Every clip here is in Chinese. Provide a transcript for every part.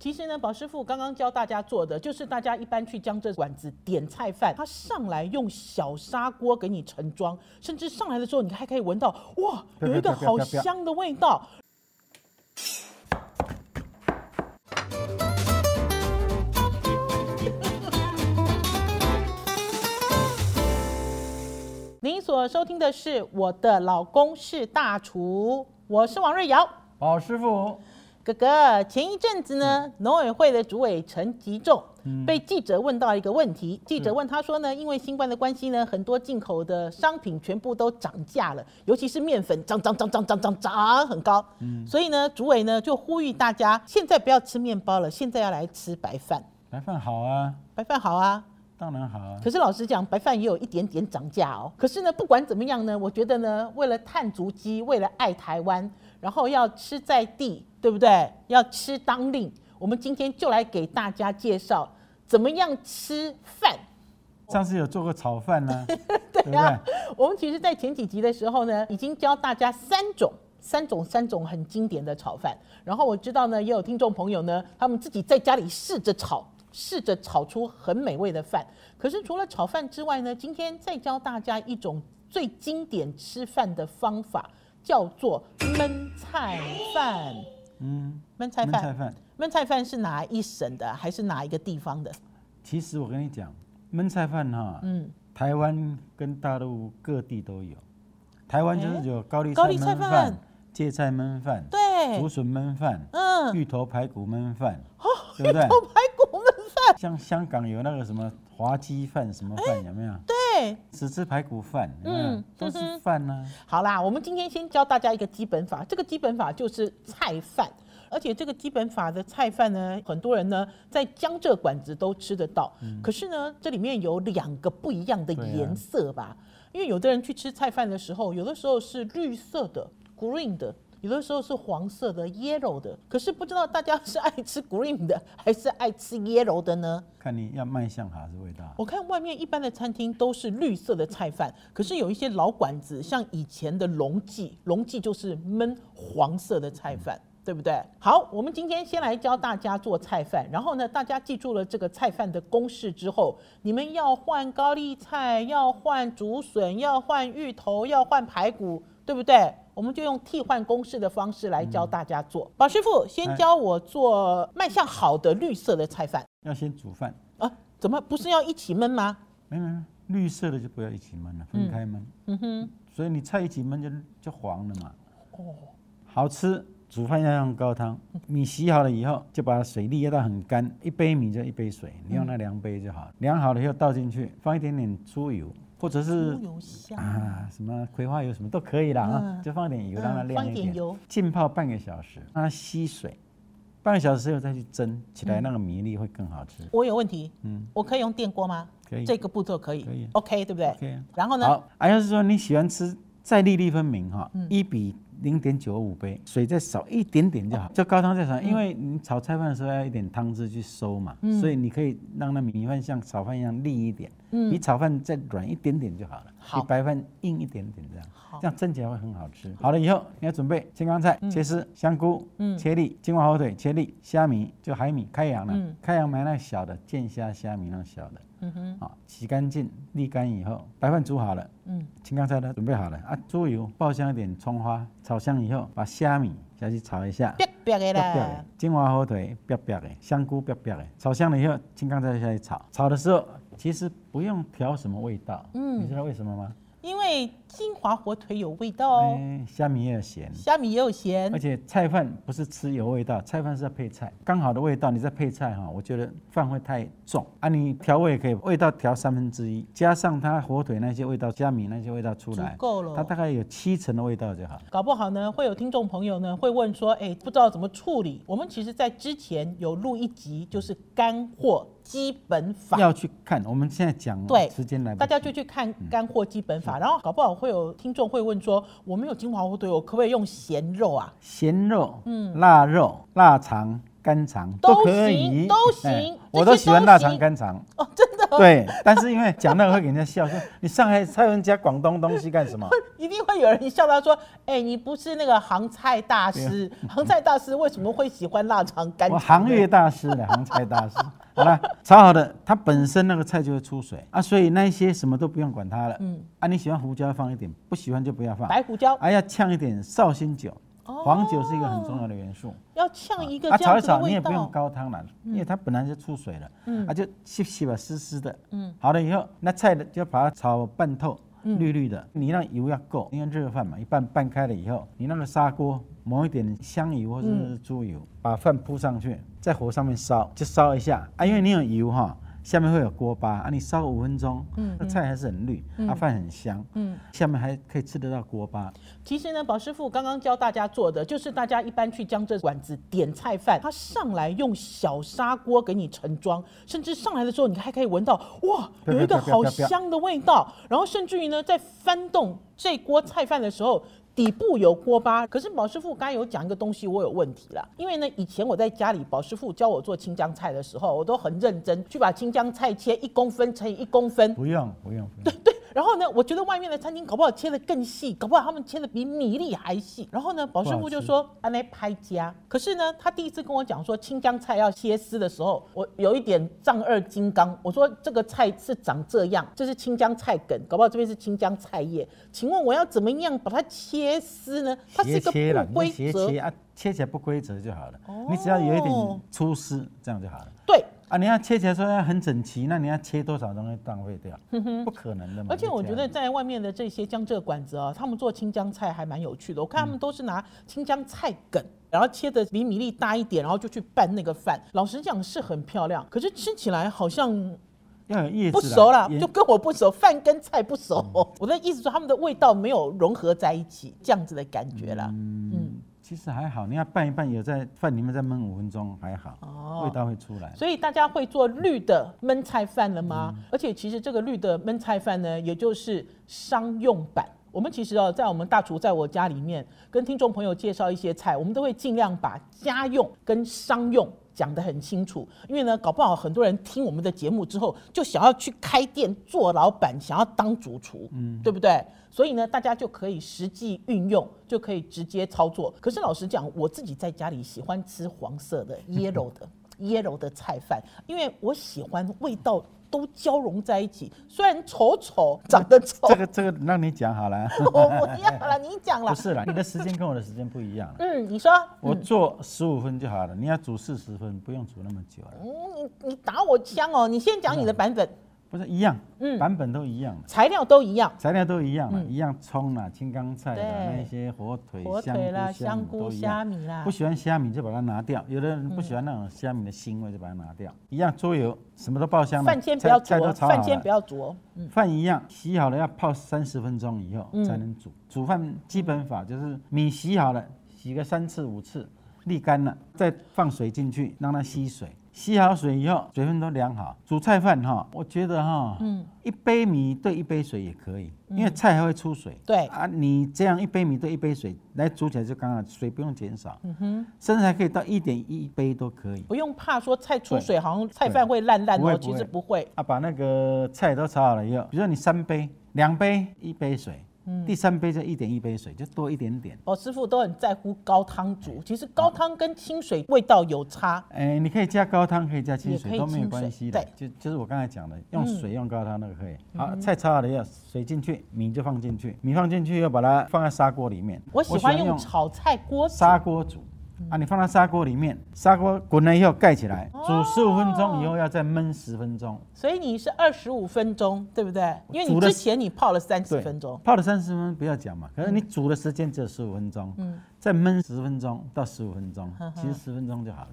其实呢，宝师傅刚刚教大家做的，就是大家一般去江浙馆子点菜饭，他上来用小砂锅给你盛装，甚至上来的时候，你还可以闻到哇，有一个好香的味道。您所收听的是《我的老公是大厨》，我是王瑞瑶，宝师傅。哥哥，前一阵子呢，农委会的主委陈吉仲被记者问到一个问题，记者问他说呢，因为新冠的关系呢，很多进口的商品全部都涨价了，尤其是面粉涨涨涨涨涨涨涨很高，所以呢，主委呢就呼吁大家现在不要吃面包了，现在要来吃白饭。白饭好啊，白饭好啊，当然好啊。可是老实讲，白饭也有一点点涨价哦。可是呢，不管怎么样呢，我觉得呢，为了碳足迹，为了爱台湾，然后要吃在地。对不对？要吃当令，我们今天就来给大家介绍怎么样吃饭。上次有做过炒饭呢，对啊。我们其实，在前几集的时候呢，已经教大家三种、三种、三种很经典的炒饭。然后我知道呢，也有听众朋友呢，他们自己在家里试着炒，试着炒出很美味的饭。可是除了炒饭之外呢，今天再教大家一种最经典吃饭的方法，叫做焖菜饭。嗯，焖菜饭，焖菜饭是哪一省的，还是哪一个地方的？其实我跟你讲，焖菜饭哈，嗯，台湾跟大陆各地都有。台湾就是有高丽菜焖饭、芥菜焖饭、对，竹笋焖饭、嗯，芋头排骨焖饭，哦，对不对？芋头排骨焖饭。像香港有那个什么滑鸡饭什么饭，有没有？对，只吃排骨饭，嗯，都是饭呢。好啦，我们今天先教大家一个基本法，这个基本法就是菜饭，而且这个基本法的菜饭呢，很多人呢在江浙馆子都吃得到。可是呢，这里面有两个不一样的颜色吧？因为有的人去吃菜饭的时候，有的时候是绿色的 （green 的）。有的时候是黄色的 yellow 的，可是不知道大家是爱吃 green 的还是爱吃 yellow 的呢？看你要卖相还是味道。我看外面一般的餐厅都是绿色的菜饭，可是有一些老馆子，像以前的龙记，龙记就是焖黄色的菜饭，对不对？好，我们今天先来教大家做菜饭，然后呢，大家记住了这个菜饭的公式之后，你们要换高丽菜，要换竹笋，要换芋头，要换排骨，对不对？我们就用替换公式的方式来教大家做。宝师傅，先教我做卖相好的绿色的菜饭。要先煮饭啊？怎么不是要一起焖吗？没没没，绿色的就不要一起焖了，分开焖。嗯哼。所以你菜一起焖就就黄了嘛。哦。好吃，煮饭要用高汤。米洗好了以后，就把水沥压到很干，一杯米就一杯水，你用那量杯就好。量好了以后倒进去，放一点点猪油。或者是啊，什么葵花油什么都可以啦啊，就放点油让它亮一点。浸泡半个小时，让它吸水，半个小时之后再去蒸，起来那个米粒会更好吃。我有问题，嗯，我可以用电锅吗？可以，这个步骤可以，可以，OK，对不对？可以。然后呢？好，还要是说你喜欢吃再粒粒分明哈，一比。零点九五杯水再少一点点就好，就高汤再少，因为你炒菜饭的时候要一点汤汁去收嘛，所以你可以让那米饭像炒饭一样粒一点，比炒饭再软一点点就好了，比白饭硬一点点这样，这样蒸起来会很好吃。好了以后你要准备青冈菜切丝，香菇嗯。切粒，金华火腿切粒，虾米就海米开阳了，开阳买那小的剑虾虾米那小的。嗯哼，好，洗干净沥干以后，白饭煮好了，嗯，青冈菜呢准备好了。啊，猪油爆香一点，葱花炒香以后，把虾米下去炒一下，煸煸的啦，金华火腿煸煸的，香菇煸煸的，炒香了以后，青冈菜下去炒，炒的时候其实不用调什么味道，嗯，你知道为什么吗？因为金华火腿有味道哦，虾米也有咸，虾米也有咸，而且菜饭不是吃有味道，菜饭是要配菜，刚好的味道，你再配菜哈，我觉得饭会太重啊。你调味可以，味道调三分之一，加上它火腿那些味道，虾米那些味道出来，够了，它大概有七成的味道就好。搞不好呢，会有听众朋友呢会问说，哎，不知道怎么处理。我们其实在之前有录一集，就是干货。基本法要去看，我们现在讲对时间来，大家就去看干货基本法，然后搞不好会有听众会问说，我没有金华火腿，我可不可以用咸肉啊？咸肉，嗯，腊肉、腊肠、肝肠都可以，都行，我都喜欢腊肠、肝肠。哦，真的对，但是因为讲那个会给人家笑，说你上海蔡文加广东东西干什么？一定会有人笑他说：“哎、你不是那个杭菜大师，杭菜大师为什么会喜欢腊肠干我肠呢？”行业大师的杭菜大师。好了，炒好的，它本身那个菜就会出水啊，所以那一些什么都不用管它了。嗯，啊，你喜欢胡椒放一点，不喜欢就不要放。白胡椒啊，要呛一点绍兴酒，哦黄酒是一个很重要的元素。要呛一个啊，这样子的炒一炒，你也不用。高汤了，因为它本来就出水了，啊，就吸吸吧，湿湿的，嗯，好了以后，那菜的就把它炒半透，绿绿的，你让油要够，因为热饭嘛，一拌拌开了以后，你那个砂锅抹一点香油或者是猪油，把饭铺上去，在火上面烧，就烧一下。啊，因为你有油哈。下面会有锅巴啊，你烧五分钟，那菜还是很绿，啊饭很香，嗯下面还可以吃得到锅巴，其实呢，宝师傅刚刚教大家做的，就是大家一般去江浙馆子点菜饭，他上来用小砂锅给你盛装，甚至上来的时候，你还可以闻到哇，有一个好香的味道。然后甚至于呢，在翻动这锅菜饭的时候。底部有锅巴，可是宝师傅刚才有讲一个东西，我有问题啦。因为呢，以前我在家里，宝师傅教我做青江菜的时候，我都很认真去把青江菜切一公分乘以一公分，不用不用不用，对，然后呢，我觉得外面的餐厅搞不好切的更细，搞不好他们切的比米粒还细。然后呢，保师傅就说安来拍家。可是呢，他第一次跟我讲说青江菜要切丝的时候，我有一点丈二金刚。我说这个菜是长这样，这是青江菜梗，搞不好这边是青江菜叶。请问我要怎么样把它切丝呢？它是一个不规则切，啊，切起来不规则就好了。你只要有一哦点粗丝，这样就好了。对。啊，你要切起来说要很整齐，那你要切多少东西浪费掉？不可能的嘛。而且我觉得在外面的这些江浙馆子啊，他们做青江菜还蛮有趣的。我看他嗯们都是拿青江菜梗，然后切的比米粒大一点，然后就去拌那个饭。老实讲是很漂亮，可是吃起来好像要有叶子不熟了，就跟我不熟，饭跟菜不熟。嗯我的意思说，他们的味道没有融合在一起，这样子的感觉啦。嗯，其实还好，你要拌一拌，有在饭里面再焖五分钟还好，哦味道会出来。所以大家会做绿的焖菜饭了嗯吗？而且其实这个绿的焖菜饭呢，也就是商用版。我们其实哦，在我们大厨在我家里面跟听众朋友介绍一些菜，我们都会尽量把家用跟商用讲得很清楚，因为呢，搞不好很多人听我们的节目之后，就想要去开店做老板，想要当主厨，嗯，对不对？所以呢，大家就可以实际运用，就可以直接操作。可是老实讲，我自己在家里喜欢吃黄色的 yellow 的 yellow 的菜饭，因为我喜欢味道都交融在一起。虽然丑丑长得丑，这个这个让你讲好了，我不要了，你讲了不。是啦，你的时间跟我的时间不一样。嗯，你说，我做十五分就好了，你要煮四十分，不用煮那么久了。嗯，你你打我枪哦！你先讲你的版本，不是一样，嗯版本都一样的。材料都一样，材料都一样了，一样葱啦、青冈菜啦，嗯对那些火腿、火香腿啦、菇、香菇。虾米啦不，喜欢虾米就把它拿掉，有的人不喜欢那种虾米的腥味就把它拿掉。一样猪油，什么都爆香了，饭先不要煮菜菜哦，都炒好了。饭先不要煮饭一样，洗好了要泡三十分钟以后才能煮。煮饭基本法就是米洗好了，洗个三次五次，沥干了，再放水进去让它吸水。吸好水以后，水分都量好。煮菜饭哈，我觉得哈，嗯一杯米兑一杯水也可以，因为菜还会出水。对啊，你这样一杯米兑一杯水来煮起来就刚好，水不用减少，嗯哼，甚至还可以到一点一杯都可以。不用怕说菜出水，好像菜饭会烂烂哦，其实不会。啊，把那个菜都炒好了以后，比如说你三杯，两杯一杯水，嗯第三杯就一点一杯水，就多一点点。哦师傅都很在乎高汤煮，其实高汤跟清水味道有差。哎，你可以加高汤，可以加清水，都没有关系的对。就就是我刚才讲的，用嗯水用高汤那个可以。好，菜炒好了以后，水进去，米就放进去，米放进去以后，把它放在砂锅里面。我喜欢用炒菜锅砂锅煮。啊，你放到砂锅里面，砂锅滚了以后盖起来，煮十五分钟以后要再焖十分钟。所以你是二十五分钟，对不对？因为你之前你泡了三十，分钟。泡了三十分钟不要讲嘛，可是你煮的时间只有十五分钟，嗯。再焖十分钟到十五分钟其实十分钟就好了，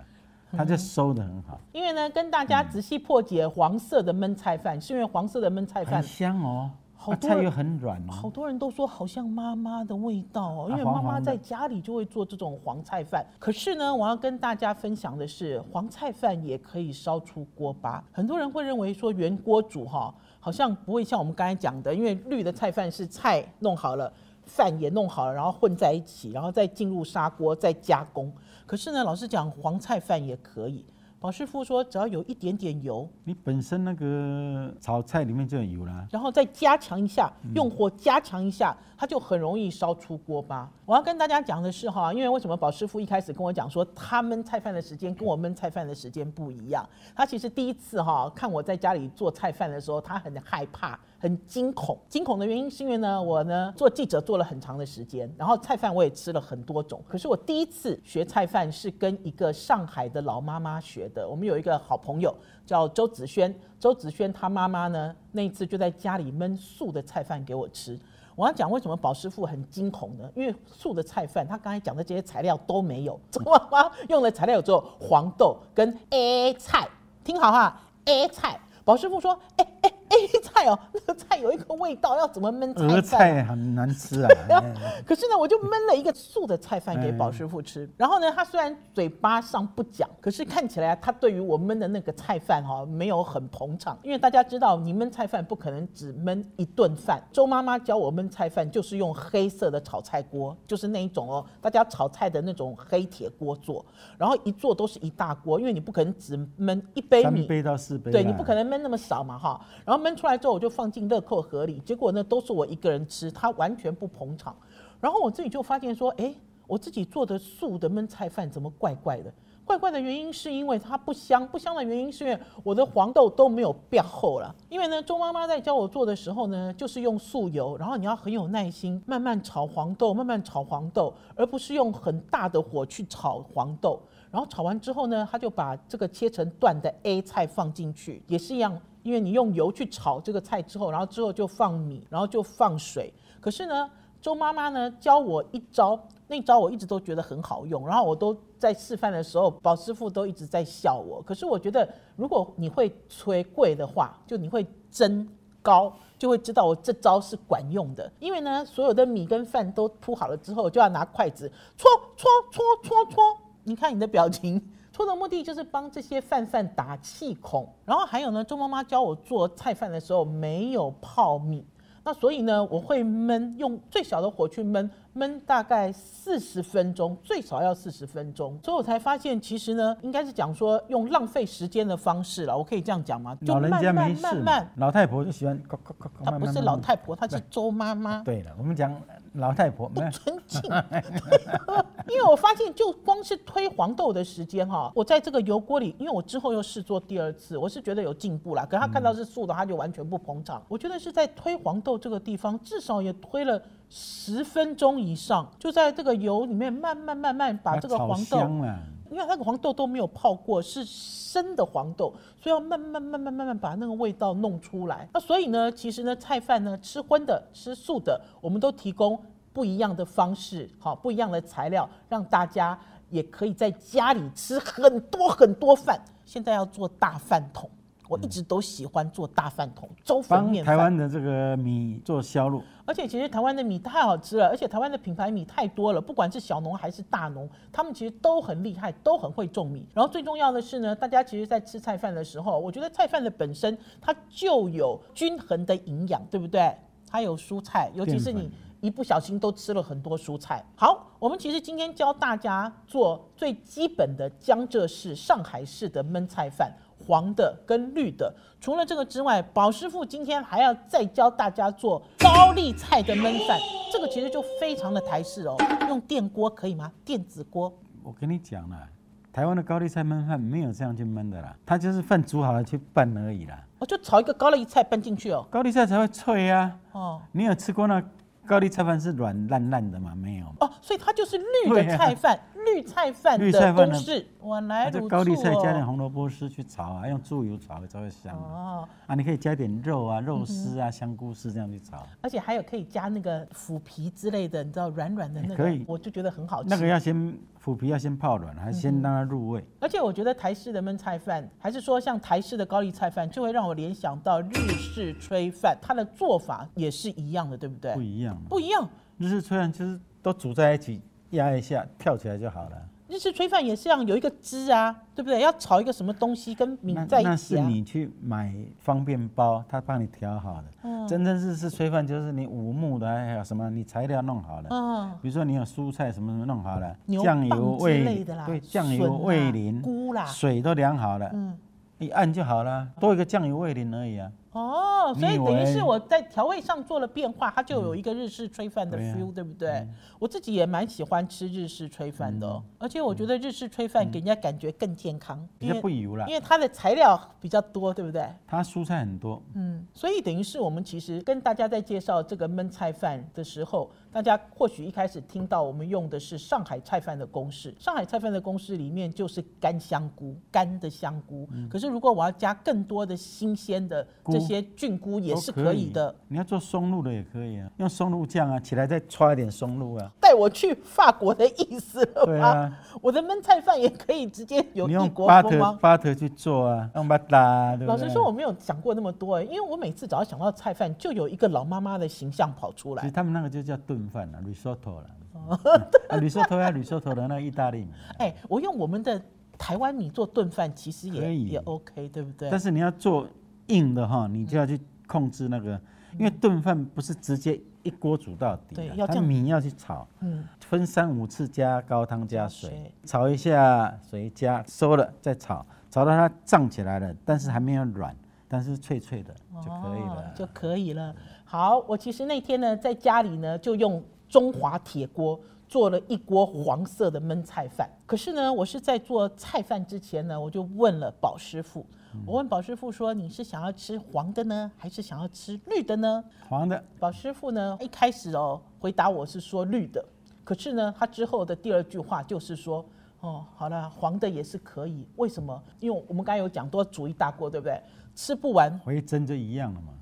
它就收的很好，因为呢，跟大家仔细破解黄色的焖菜饭，是因为黄色的焖菜饭很香哦，好菜又很软好哦，多人都说好像妈妈的味道哦，因为妈妈在家里就会做这种黄菜饭。可是呢，我要跟大家分享的是，黄菜饭也可以烧出锅巴。很多人会认为说原锅煮哈，好像不会像我们刚才讲的，因为绿的菜饭是菜弄好了。饭也弄好了，然后混在一起，然后再进入砂锅再加工。可是呢，老实讲，黄菜饭也可以。宝宝师傅说，只要有一点点油，你本身那个炒菜里面就有油啦。然后再加强一下，用火加强一下，它就很容易烧出锅巴。我要跟大家讲的是哈，因为为什么宝师傅一开始跟我讲说，他焖菜饭的时间跟我焖菜饭的时间不一样。他其实第一次哈看我在家里做菜饭的时候，他很害怕。很惊恐，惊恐的原因是因为呢，我呢做记者做了很长的时间，然后菜饭我也吃了很多种。可是我第一次学菜饭是跟一个上海的老妈妈学的。我们有一个好朋友叫周子轩，周子轩他妈妈呢那一次就在家里焖素的菜饭给我吃。我要讲为什么宝师傅很惊恐呢？因为素的菜饭他刚才讲的这些材料都没有，周 妈妈用的材料只有黄豆跟 A 菜，听好哈，A 菜。宝师傅说，哎哎。A 菜哦，那个菜有一个味道，要怎么焖菜饭？菜很难吃啊。可是呢，我就焖了一个素的菜饭给宝师傅吃。然后呢，他虽然嘴巴上不讲，可是看起来他对于我焖的那个菜饭哈，没有很捧场。因为大家知道，你焖菜饭不可能只焖一顿饭。周妈妈教我焖菜饭，就是用黑色的炒菜锅，就是那一种哦，大家炒菜的那种黑铁锅做。然后一做都是一大锅，因为你不可能只焖一杯米，三杯到四杯，对你不可能焖那么少嘛哈。然后。焖出来之后，我就放进乐扣盒里。结果呢，都是我一个人吃，他完全不捧场。然后我自己就发现说，哎，我自己做的素的焖菜饭怎么怪怪的？怪怪的原因是因为它不香，不香的原因是因为我的黄豆都没有变厚了。因为呢，周妈妈在教我做的时候呢，就是用素油，然后你要很有耐心，慢慢炒黄豆，慢慢炒黄豆，而不是用很大的火去炒黄豆。然后炒完之后呢，他就把这个切成段的 A 菜放进去，也是一样。因为你用油去炒这个菜之后，然后之后就放米，然后就放水。可是呢，周妈妈呢教我一招，那招我一直都觉得很好用，然后我都在示范的时候，宝师傅都一直在笑我。可是我觉得，如果你会吹贵的话，就你会蒸高，就会知道我这招是管用的。因为呢，所有的米跟饭都铺好了之后，就要拿筷子搓搓搓搓搓。你看你的表情。搓的目的就是帮这些饭饭打气孔，然后还有呢，周妈妈教我做菜饭的时候没有泡米，那所以呢，我会焖，用最小的火去焖，焖大概四十分钟，最少要四十分钟，所以我才发现其实呢，应该是讲说用浪费时间的方式了，我可以这样讲吗？老人家没事，老太婆就喜欢，她不是老太婆，她是周妈妈。对了，我们讲。老太婆不尊敬，因为我发现就光是推黄豆的时间哈，我在这个油锅里，因为我之后又试做第二次，我是觉得有进步了。可他看到是素的，他就完全不捧场。我觉得是在推黄豆这个地方，至少也推了十分钟以上，就在这个油里面慢慢慢慢把这个黄豆。因为那个黄豆都没有泡过，是生的黄豆，所以要慢慢慢慢慢慢把那个味道弄出来。那所以呢，其实呢，菜饭呢，吃荤的、吃素的，我们都提供不一样的方式，好，不一样的材料，让大家也可以在家里吃很多很多饭。现在要做大饭桶。我一直都喜欢做大饭桶粥粉面台湾的这个米做销路，而且其实台湾的米太好吃了，而且台湾的品牌米太多了，不管是小农还是大农，他们其实都很厉害，都很会种米。然后最重要的是呢，大家其实在吃菜饭的时候，我觉得菜饭的本身它就有均衡的营养，对不对？它有蔬菜，尤其是你一不小心都吃了很多蔬菜。好，我们其实今天教大家做最基本的江浙式、上海市的焖菜饭。黄的跟绿的，除了这个之外，宝师傅今天还要再教大家做高丽菜的焖饭。这个其实就非常的台式哦，用电锅可以吗？电子锅。我跟你讲了，台湾的高丽菜焖饭没有这样去焖的啦，它就是饭煮好了去拌而已啦。我就炒一个高丽菜拌进去哦，高丽菜才会脆啊。哦，你有吃过那高丽菜饭是软烂烂的吗？没有。哦，所以它就是绿的菜饭。绿菜饭的公式，我来卤高丽菜加点红萝卜丝去炒啊，用猪油炒才会香哦。啊，你可以加点肉啊，肉丝啊，香菇丝这样去炒。而且还有可以加那个腐皮之类的，你知道软软的那个，可以，我就觉得很好吃。那个要先腐皮要先泡软，还是先让它入味。而且我觉得台式的焖菜饭，还是说像台式的高丽菜饭，就会让我联想到日式炊饭，它的做法也是一样的，对不对？不一样，不一样。日式炊饭就是都煮在一起。压一下，跳起来就好了。日日式炊饭也是一样，有一个汁啊，对不对？要炒一个什么东西跟米那在一起啊。那是你去买方便包，他帮你调好的。嗯真正日式炊饭就是你五木的，还有什么你材料弄好了。嗯，比如说你有蔬菜什么什么弄好了牛，酱油味的啦对，酱油味淋，菇啦水都量好了，嗯，一按就好了，多一个酱油味淋而已啊。哦，所以等于是我在调味上做了变化，它就有一个日式炊饭的 feel，、对不对？我自己也蛮喜欢吃日式炊饭的、哦，而且我觉得日式炊饭给人家感觉更健康，比较因为不油啦因，为它的材料比较多，对不对？它蔬菜很多，嗯，所以等于是我们其实跟大家在介绍这个焖菜饭的时候，大家或许一开始听到我们用的是上海菜饭的公式。上海菜饭的公式里面就是干香菇，干的香菇。可是如果我要加更多的新鲜的这些菌菇，也是可以的。。你要做松露的也可以啊，用松露酱啊，起来再刷一点松露啊。带我去法国的意思了吗？对啊，我的焖菜饭也可以直接有你用异国吗？巴特去做啊，用巴达？老实说，我没有想过那么多、欸，因为我每次只要想到菜饭，就有一个老妈妈的形象跑出来。其实他们那个就叫炖饭了，risotto 了。哦 啊，risotto 呀，risotto 的那个意大利米，哎、我用我们的台湾米做炖饭，其实可以也也 OK，对不对？但是你要做硬的哈，你就要去控制那个，因为炖饭不是直接一锅煮到底要它米要去炒，嗯，分三五次加高汤加水水，炒一下，水加收了再炒，炒到它胀起来了，但是还没有软，但是脆脆的就可以哦了。就可以了。好，我其实那天呢，在家里呢，就用中华铁锅做了一锅黄色的焖菜饭。可是呢，我是在做菜饭之前呢，我就问了宝师傅，嗯我问宝师傅说：“你是想要吃黄的呢，还是想要吃绿的呢？”黄的宝师傅呢，一开始哦回答我是说绿的，可是呢，他之后的第二句话就是说，哦，好了，黄的也是可以。为什么？因为我们刚才有讲多煮一大锅，对不对？吃不完，回蒸就一样了嘛。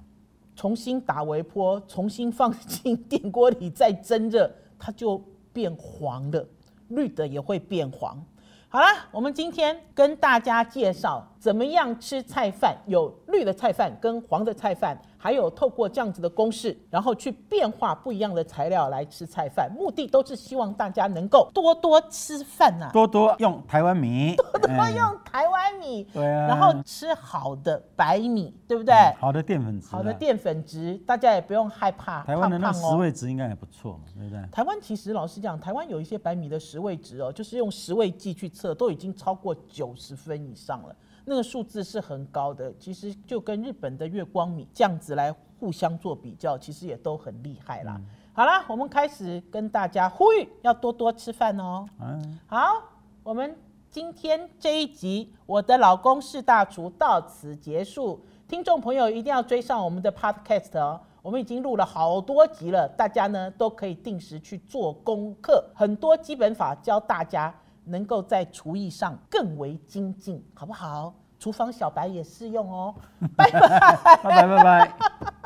重新打微波，重新放进电锅里再蒸热，它就变黄的，绿的也会变黄。好了，我们今天跟大家介绍怎么样吃菜饭，有绿的菜饭跟黄的菜饭，还有透过这样子的公式，然后去变化不一样的材料来吃菜饭，目的都是希望大家能够多多吃饭呐、多多用台湾米，多多用台湾米，对啊然后吃好的白米，对不对？好的淀粉质啊，好的淀粉质，大家也不用害怕台湾的那个食。味值应该也不错嘛，对不对？台湾其实老实讲，台湾有一些白米的食味值哦，就是用食味计去测，都已经超过九十分以上了，那个数字是很高的。其实就跟日本的月光米这样子来互相做比较，其实也都很厉害啦。好啦，我们开始跟大家呼吁，要多多吃饭哦。嗯，好，我们今天这一集《我的老公是大厨》到此结束。听众朋友一定要追上我们的 Podcast 哦，我们已经录了好多集了，大家呢都可以定时去做功课，很多基本法教大家能够在厨艺上更为精进，好不好？厨房小白也适用哦。拜 拜拜拜。